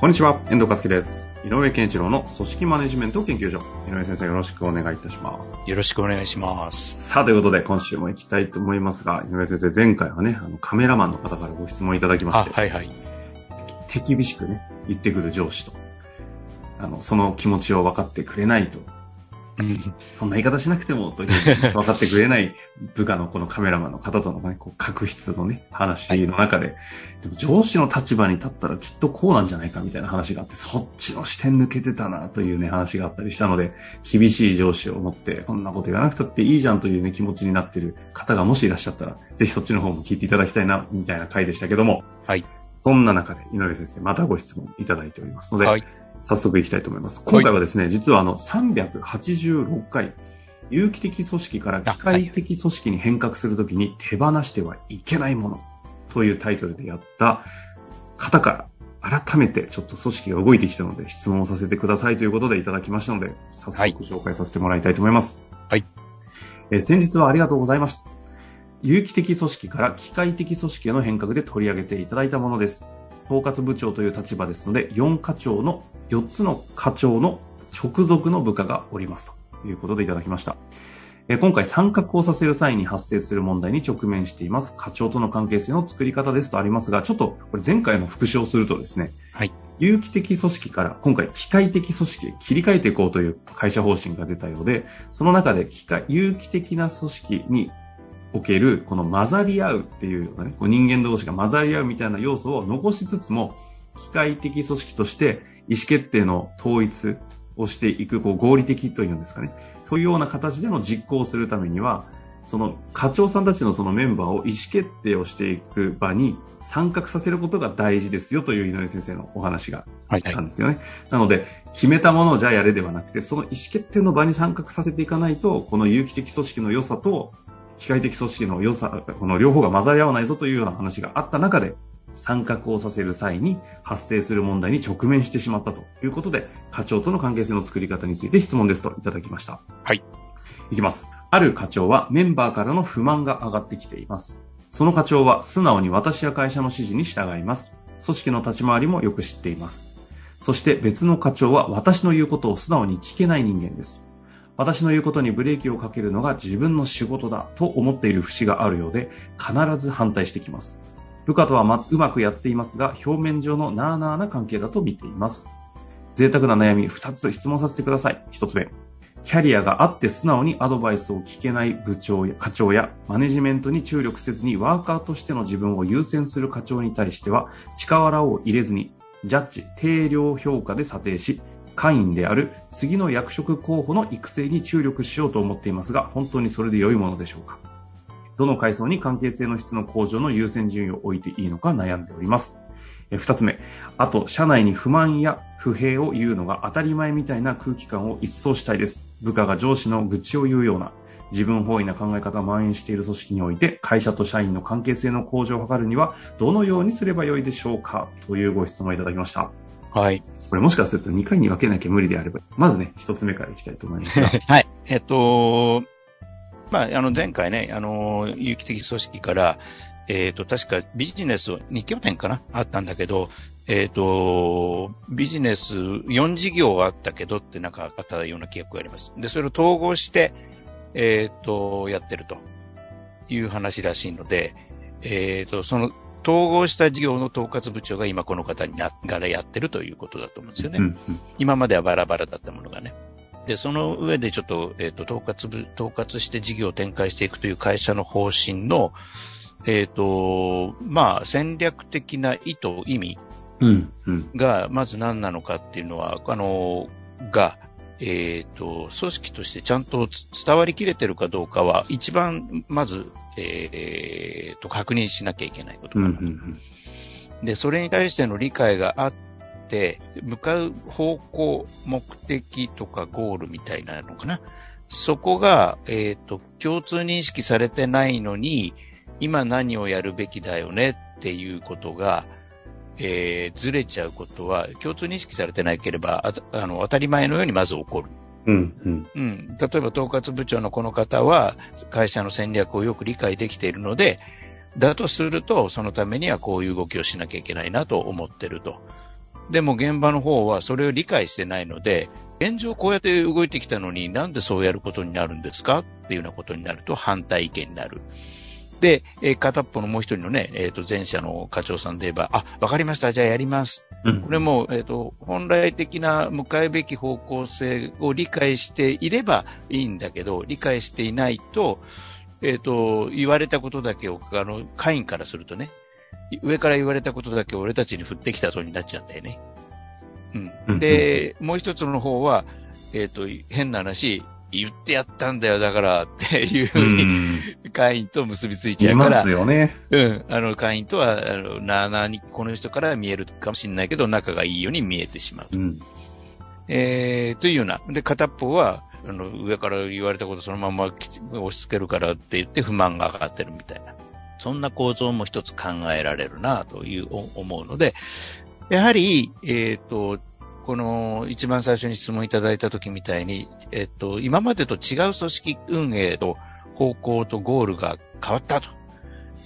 こんにちは、遠藤和樹です。井上健一郎の組織マネジメント研究所。井上先生よろしくお願いいたします。よろしくお願いします。さあ、ということで今週も行きたいと思いますが、井上先生、前回はね、あのカメラマンの方からご質問いただきまあ、して、はいはい。手厳しくね、言ってくる上司と、あの、その気持ちを分かってくれないと、うんそんな言い方しなくてもと分かってくれない部下のこのカメラマンの方とのね、こう、確執のね、話の中で、でも上司の立場に立ったらきっとこうなんじゃないかみたいな話があって、そっちの視点抜けてたなというね、話があったりしたので、厳しい上司を持って、こんなこと言わなくたっていいじゃんというね、気持ちになっている方がもしいらっしゃったら、ぜひそっちの方も聞いていただきたいな、みたいな回でしたけども、はい。そんな中で井上先生、またご質問いただいておりますので、はい。早速いきたいと思います。今回はですね、実はあの386回、有機的組織から機械的組織に変革するときに手放してはいけないものというタイトルでやった方から改めてちょっと組織が動いてきたので質問をさせてくださいということでいただきましたので、早速はい紹介させてもらいたいと思います。はい。えー先日はありがとうございました。有機的組織から機械的組織への変革で取り上げていただいたものです。統括部長という立場ですので、4課長の、4つの課長の直属の部下がおりますということでいただきました。えー今回参画をさせる際に発生する問題に直面しています。課長との関係性の作り方ですとありますが、ちょっとこれ前回の復習をするとですね、はい。有機的組織から今回機械的組織へ切り替えていこうという会社方針が出たようで、その中で機械、有機的な組織におけるこの混ざり合うっていうね、こう人間同士が混ざり合うみたいな要素を残しつつも、機械的組織として意思決定の統一をしていく、こう合理的というんですかね。というような形での実行をするためには、その課長さんたちのそのメンバーを意思決定をしていく場に参画させることが大事ですよという井上先生のお話がはい。あったんですよね。なので、決めたものをじゃあやれではなくて、その意思決定の場に参画させていかないと、この有機的組織の良さと、機械的組織の良さ、この両方が混ざり合わないぞというような話があった中で、参画をさせる際に発生する問題に直面してしまったということで、課長との関係性の作り方について質問ですといただきました。はい。いきます。ある課長はメンバーからの不満が上がってきています。その課長は素直に私や会社の指示に従います。組織の立ち回りもよく知っています。そして別の課長は私の言うことを素直に聞けない人間です。私の言うことにブレーキをかけるのが自分の仕事だと思っている節があるようで必ず反対してきます。部下とは、うまくやっていますが表面上のなあなあな関係だと見ています。贅沢な悩み2つ質問させてください。1つ目。キャリアがあって素直にアドバイスを聞けない部長や課長やマネジメントに注力せずにワーカーとしての自分を優先する課長に対しては力を入れずにジャッジ、定量評価で査定し会員である次の役職候補の育成に注力しようと思っていますが本当にそれで良いものでしょうか？どの階層に関係性の質の向上の優先順位を置いていいのか悩んでおります。二つ目。あと、社内に不満や不平を言うのが当たり前みたいな空気感を一掃したいです。部下が上司の愚痴を言うような、自分本位な考え方が蔓延している組織において、会社と社員の関係性の向上を図るには、どのようにすればよいでしょうか？というご質問をいただきました。はい。これもしかすると2回に分けなきゃ無理であれば、まずね、一つ目からいきたいと思います。はい。えっと、まあ、あの、前回ね、あの、有機的組織から、えっ、と、確かビジネスを、2拠点かな？あったんだけど、えっ、と、ビジネス4事業あったけどってなんかあったような記憶があります。で、それを統合して、えっ、と、やってるという話らしいので、えっ、と、その、統合した事業の統括部長が今この方にながやってるということだと思うんですよね。うんうん今まではバラバラだったものがね。で、その上でちょっと、えっ、と、統括部、統括して事業を展開していくという会社の方針の、えっ、と、まあ、戦略的な意図、意味が、まず何なのかっていうのは、あの、が、えっ、と、組織としてちゃんとつ伝わりきれてるかどうかは、一番、まず、えーと、確認しなきゃいけないことうんうかなと。んで、それに対しての理解があって、向かう方向、目的とかゴールみたいなのかな。そこが、えっ、ー、と、共通認識されてないのに、今何をやるべきだよね？っていうことが、えー、ずれちゃうことは、共通認識されてなければ、ああの、当たり前のようにまず起こる。うん、うん。例えば、統括部長のこの方は、会社の戦略をよく理解できているので、だとすると、そのためにはこういう動きをしなきゃいけないなと思ってると。でも現場の方はそれを理解してないので、現状こうやって動いてきたのになんでそうやることになるんですか？っていうようなことになると反対意見になる。で、え、片っぽのもう一人のね、えっ、ー、と、前者の課長さんで言えば、あ、わかりました、じゃあやります。うん、これも、えっ、ー、と、本来的な迎えべき方向性を理解していればいいんだけど、理解していないと、えっ、と、言われたことだけを、あの、会員からするとね、上から言われたことだけ俺たちに降ってきたそうになっちゃうんだよね。うん。で、もう一つの方は、えっ、と、変な話、言ってやったんだよ、だからっていうふうに、会員と結びついちゃうから。いますよね。うん。あの、会員とは、あの、なあなあにこの人から見えるかもしれないけど、仲がいいように見えてしまう。うん。えー、というような。で、片っぽは、あの、上から言われたことそのまま押し付けるからって言って不満が上がってるみたいな。そんな構造も一つ考えられるなという思うので、やはり、えっ、ー、と、この一番最初に質問いただいた時みたいに、えっと、今までと違う組織運営と方向とゴールが変わったと。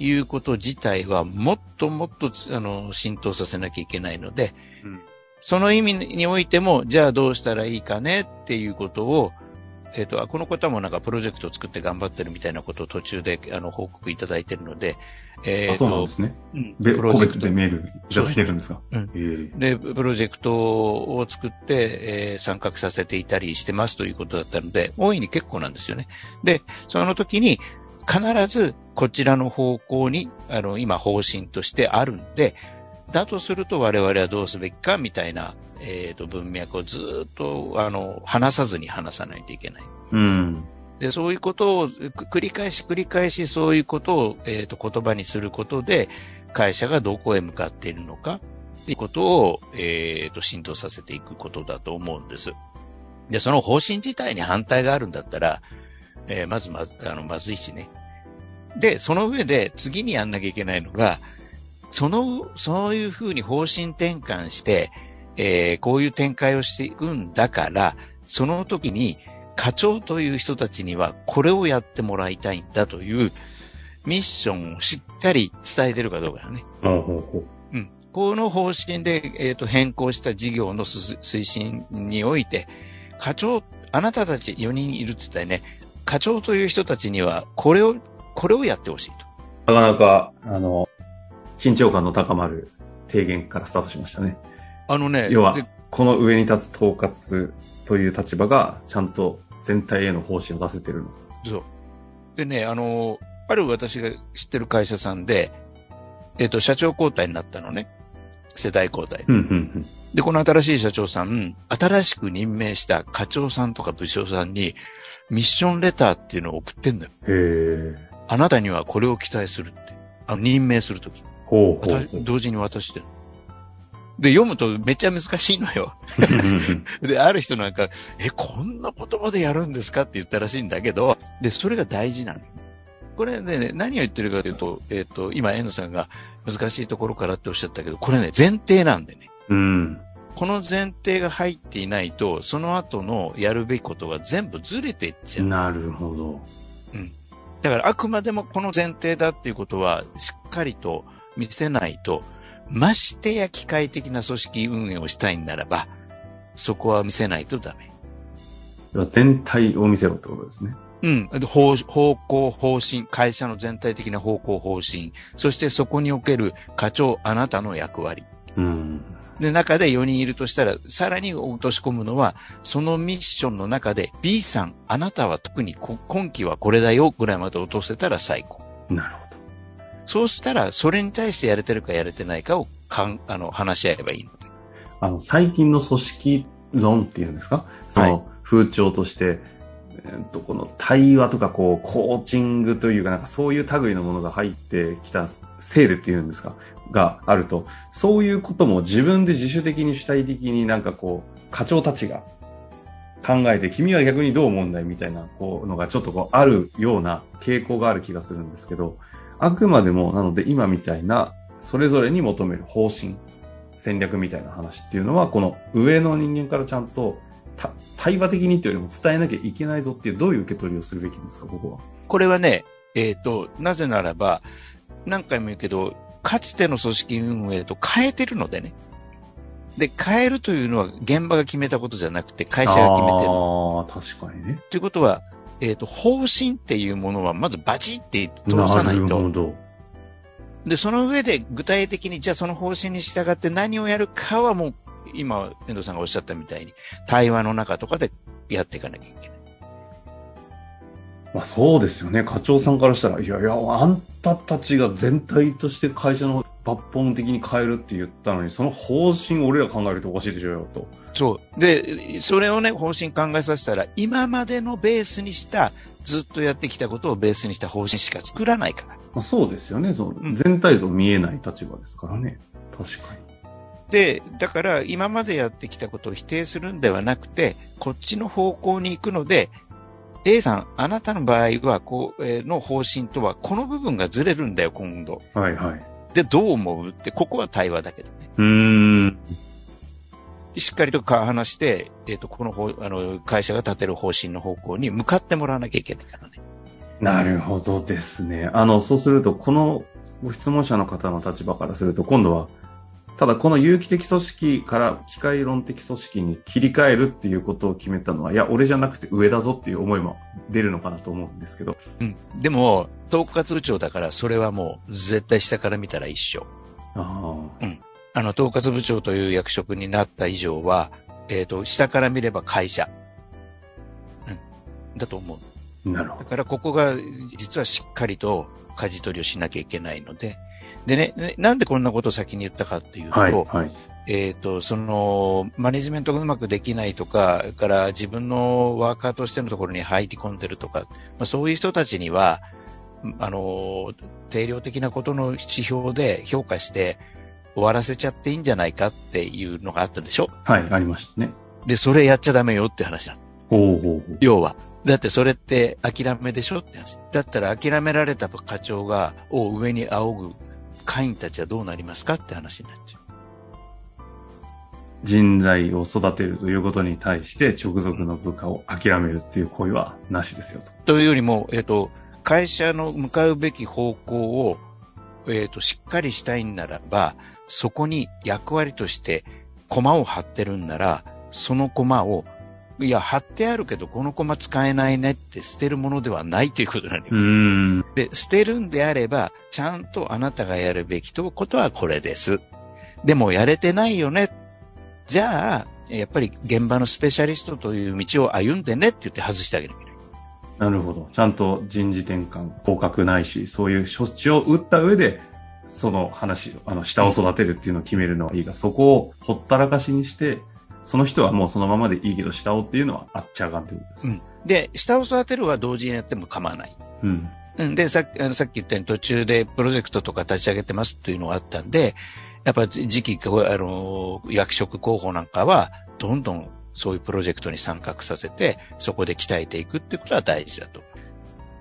いうこと自体はもっともっとあの浸透させなきゃいけないので、うん、その意味においても、じゃあどうしたらいいかねっていうことを、えっ、ー、と、この方もなんかプロジェクトを作って頑張ってるみたいなことを途中であの報告いただいてるので、えー、そうなんですね。うん。プロジェクトでメールいただいてるんですか？うん。で、プロジェクトを作って、えー、参画させていたりしてますということだったので、大いに結構なんですよね。で、その時に、必ずこちらの方向に、あの、今方針としてあるんで、だとすると我々はどうすべきかみたいな、えっ、ー、と、文脈をずっと、あの、話さずに話さないといけない。うん。で、そういうことを繰り返し繰り返しそういうことを、えっ、ー、と、言葉にすることで、会社がどこへ向かっているのか、ということを、えっ、ー、と、浸透させていくことだと思うんです。で、その方針自体に反対があるんだったら、えー、まずまず、あの、まずいしね。で、その上で次にやんなきゃいけないのが、その、そういうふうに方針転換して、えー、こういう展開をしていくんだから、その時に課長という人たちにはこれをやってもらいたいんだというミッションをしっかり伝えてるかどうかだね。うん。この方針で、えーと、変更した事業の推進において、課長、あなたたち4人いるって言ったらね、課長という人たちにはこれを、これをやってほしいと。なかなか、あの、緊張感の高まる提言からスタートしましたね。あのね、要は、この上に立つ統括という立場が、ちゃんと全体への方針を出せてるの。そう。でね、あの、ある私が知ってる会社さんで、えっ、ー、と、社長交代になったのね。世代交代。うんうんうん、で、この新しい社長さん、新しく任命した課長さんとか部長さんに、ミッションレターっていうのを送ってんだよ。へあなたにはこれを期待するって。あの、任命するとき。ほうほう同時に渡してる。で、読むとめっちゃ難しいのよ。で、ある人なんか、え、こんな言葉でやるんですかって言ったらしいんだけど、で、それが大事なの。これね、何を言ってるかというと、えっ、ー、と、今、遠野さんが難しいところからっておっしゃったけど、これね、前提なんでね。うん。この前提が入っていないと、その後のやるべきことが全部ずれていっちゃう。なるほど。うん。だからあくまでもこの前提だっていうことはしっかりと見せないと、ましてや機械的な組織運営をしたいんならば、そこは見せないとダメ。全体を見せろってことですね。うん。方方向、方針、会社の全体的な方向、方針、そしてそこにおける課長、あなたの役割。うん。で、中で4人いるとしたら、さらに落とし込むのは、そのミッションの中で B さん、あなたは特に今期はこれだよぐらいまで落とせたら最高。なるほど。そうしたら、それに対してやれてるかやれてないかをかんあの話し合えばいいの。で。あの、最近の組織論っていうんですか？その、風潮として、えー、とこの対話とかこうコーチングというかなんかそういう類のものが入ってきたセールっていうんですか？があるとそういうことも自分で自主的に主体的になんかこう課長たちが考えて君は逆にどう思うんだい？みたいなこうのがちょっとこうあるような傾向がある気がするんですけどあくまでもなので今みたいなそれぞれに求める方針戦略みたいな話っていうのはこの上の人間からちゃんと対話的にっていうよりも伝えなきゃいけないぞっていう、どういう受け取りをするべきですか、ここは。これはね、えっ、ー、と、なぜならば、何回も言うけど、かつての組織運営と変えてるのでね。で、変えるというのは現場が決めたことじゃなくて会社が決めてる。ああ、確かにね。ということは、えっ、ー、と、方針っていうものはまずバチって通さないと。なるほど。で、その上で具体的にじゃあその方針に従って何をやるかはもう今、遠藤さんがおっしゃったみたいに、対話の中とかでやっていかなきゃいけない。まあそうですよね。課長さんからしたら、いやいや、あんたたちが全体として会社の抜本的に変えるって言ったのに、その方針俺ら考えるとおかしいでしょうよ、と。そう。で、それをね、方針考えさせたら、今までのベースにした、ずっとやってきたことをベースにした方針しか作らないから。まあそうですよね。そう、全体像見えない立場ですからね。確かに。で、だから今までやってきたことを否定するんではなくて、こっちの方向に行くので、A さん、あなたの場合は、こう、えー、の方針とは、この部分がずれるんだよ、今度。はいはい。で、どう思うって、ここは対話だけどね。うーん。しっかりと話して、えっ、ー、と、この方、あの、会社が立てる方針の方向に向かってもらわなきゃいけないからね。なるほどですね。あの、そうすると、このご質問者の方の立場からすると、今度は、ただこの有機的組織から機械論的組織に切り替えるっていうことを決めたのは、いや、俺じゃなくて上だぞっていう思いも出るのかなと思うんですけど。うん。でも、統括部長だからそれはもう絶対下から見たら一緒。ああ。うん。あの、統括部長という役職になった以上は、えっ、ー、と、下から見れば会社。うん。だと思う。なるほど。だからここが実はしっかりと舵取りをしなきゃいけないので、でね、なんでこんなことを先に言ったかっていうと、はいはい、えっ、ー、と、その、マネジメントがうまくできないとか、から自分のワーカーとしてのところに入り込んでるとか、まあ、そういう人たちには、あの、定量的なことの指標で評価して終わらせちゃっていいんじゃないかっていうのがあったでしょ？はい、ありましたね。で、それやっちゃダメよって話なの。ほうほう要は。だってそれって諦めでしょ？って話。だったら諦められた課長が、を上に仰ぐ会員たちはどうなりますかって話になっちゃう。人材を育てるということに対して直属の部下を諦めるっていう行為はなしですよと。というよりも、えっ、と、会社の向かうべき方向を、えっ、と、しっかりしたいんならば、そこに役割として駒を張ってるんなら、その駒をいや、貼ってあるけど、このコマ使えないねって捨てるものではないということなのよ。で、捨てるんであれば、ちゃんとあなたがやるべきとことはこれです。でも、やれてないよね。じゃあ、やっぱり現場のスペシャリストという道を歩んでねって言って外してあげなきゃいけない。なるほど。ちゃんと人事転換、降格ないし、そういう処置を打った上で、その話、あの、下を育てるっていうのを決めるのはいいが、そこをほったらかしにして、その人はもうそのままでいいけど、下をっていうのはあっちゃがんということです。うん。で、下を育てるは同時にやっても構わない。うん。うん。で、さっき、あのさっき言ったように途中でプロジェクトとか立ち上げてますっていうのがあったんで、やっぱ次期、あの、役職候補なんかは、どんどんそういうプロジェクトに参画させて、そこで鍛えていくってことは大事だと。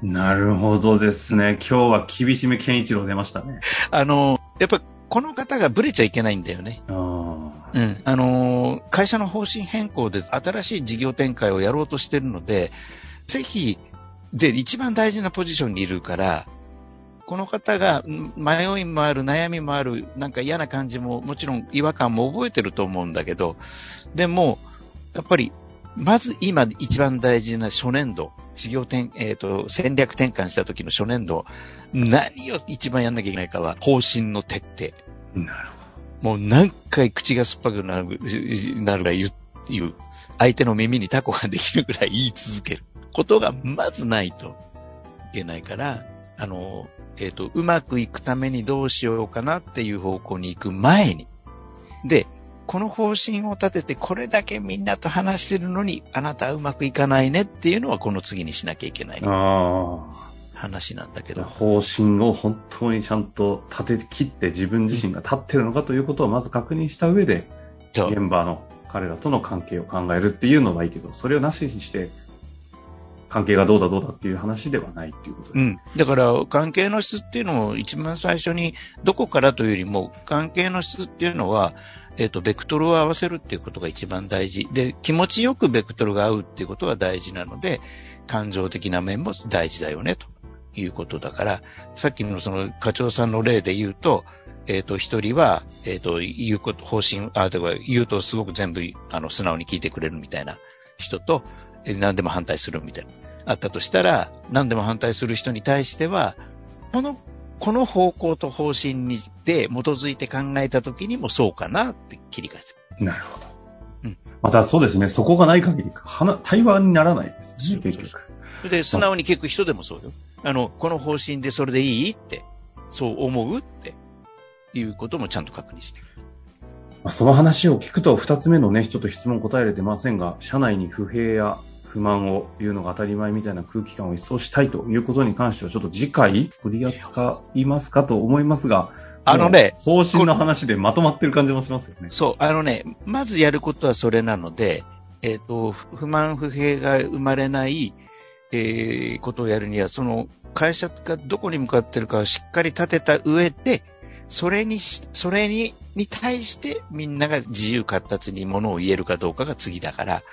なるほどですね。今日は厳しめ健一郎出ましたね。あの、やっぱこの方がブレちゃいけないんだよね。あうん。あの、会社の方針変更で新しい事業展開をやろうとしてるので、ぜひ、で、一番大事なポジションにいるから、この方が迷いもある、悩みもある、なんか嫌な感じも、もちろん違和感も覚えてると思うんだけど、でも、やっぱり、まず今一番大事な初年度、事業転、えっ、ー、と、戦略転換した時の初年度、何を一番やんなきゃいけないかは、方針の徹底。なるほど。もう何回口が酸っぱくなるなるぐらい言う、言う。相手の耳にタコができるぐらい言い続ける。ことがまずないといけないから、あの、えっ、ー、と、うまくいくためにどうしようかなっていう方向に行く前に、で、この方針を立てて、これだけみんなと話してるのに、あなたはうまくいかないねっていうのは、この次にしなきゃいけない。話なんだけど。方針を本当にちゃんと立て切って自分自身が立ってるのかということをまず確認した上で、現場の彼らとの関係を考えるっていうのはいいけど、それをなしにして、関係がどうだどうだっていう話ではないっていうことです。うん。だから、関係の質っていうのを一番最初に、どこからというよりも、関係の質っていうのは、えっ、ー、と、ベクトルを合わせるっていうことが一番大事。で、気持ちよくベクトルが合うっていうことが大事なので、感情的な面も大事だよね、ということだから、さっきのその課長さんの例で言うと、えっ、ー、と、一人は、えっ、ー、と、言うこと、方針、あ、だから言うとすごく全部、あの、素直に聞いてくれるみたいな人と、えー、何でも反対するみたいな。あったとしたら、何でも反対する人に対しては、この、この方向と方針にで基づいて考えたときにもそうかなって切り返す。なるほど。うん。またそうですね、そこがない限り、対話にならないですね、結局。で、素直に聞く人でもそうよ。あの、この方針でそれでいいって、そう思うっていうこともちゃんと確認して。まあ、その話を聞くと、二つ目のね、ちょっと質問答えれてませんが、社内に不平や不満を言うのが当たり前みたいな空気感を一掃したいということに関しては、ちょっと次回取り扱いますかと思いますが、あのね、方針の話でまとまってる感じもしますよね。そう、あのね、まずやることはそれなので、えっ、ー、と、不満不平が生まれない、えー、ことをやるには、その会社がどこに向かってるかをしっかり立てた上で、それにそれに、に対してみんなが自由活発にものを言えるかどうかが次だから、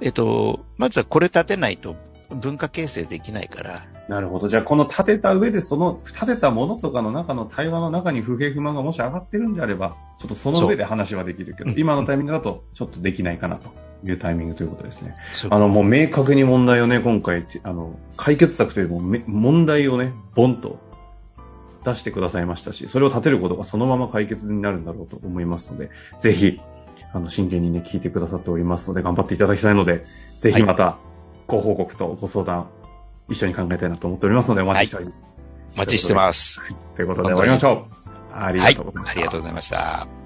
えっと、まずはこれ立てないと文化形成できないから。なるほど。じゃあ、この立てた上で、その立てたものとかの中の対話の中に不平不満がもし上がってるんであれば、ちょっとその上で話はできるけど、今のタイミングだとちょっとできないかなというタイミングということですね。あの、もう明確に問題をね、今回、あの、解決策というよりも、問題をね、ボンと出してくださいましたし、それを立てることがそのまま解決になるんだろうと思いますので、ぜひ、あの、真剣にね、聞いてくださっておりますので、頑張っていただきたいので、ぜひまた、ご報告とご相談、一緒に考えたいなと思っておりますので、お待ちしております。はい、お待ちしてます。はい。ということで終わりましょう。ありがとうございました、はい。ありがとうございました。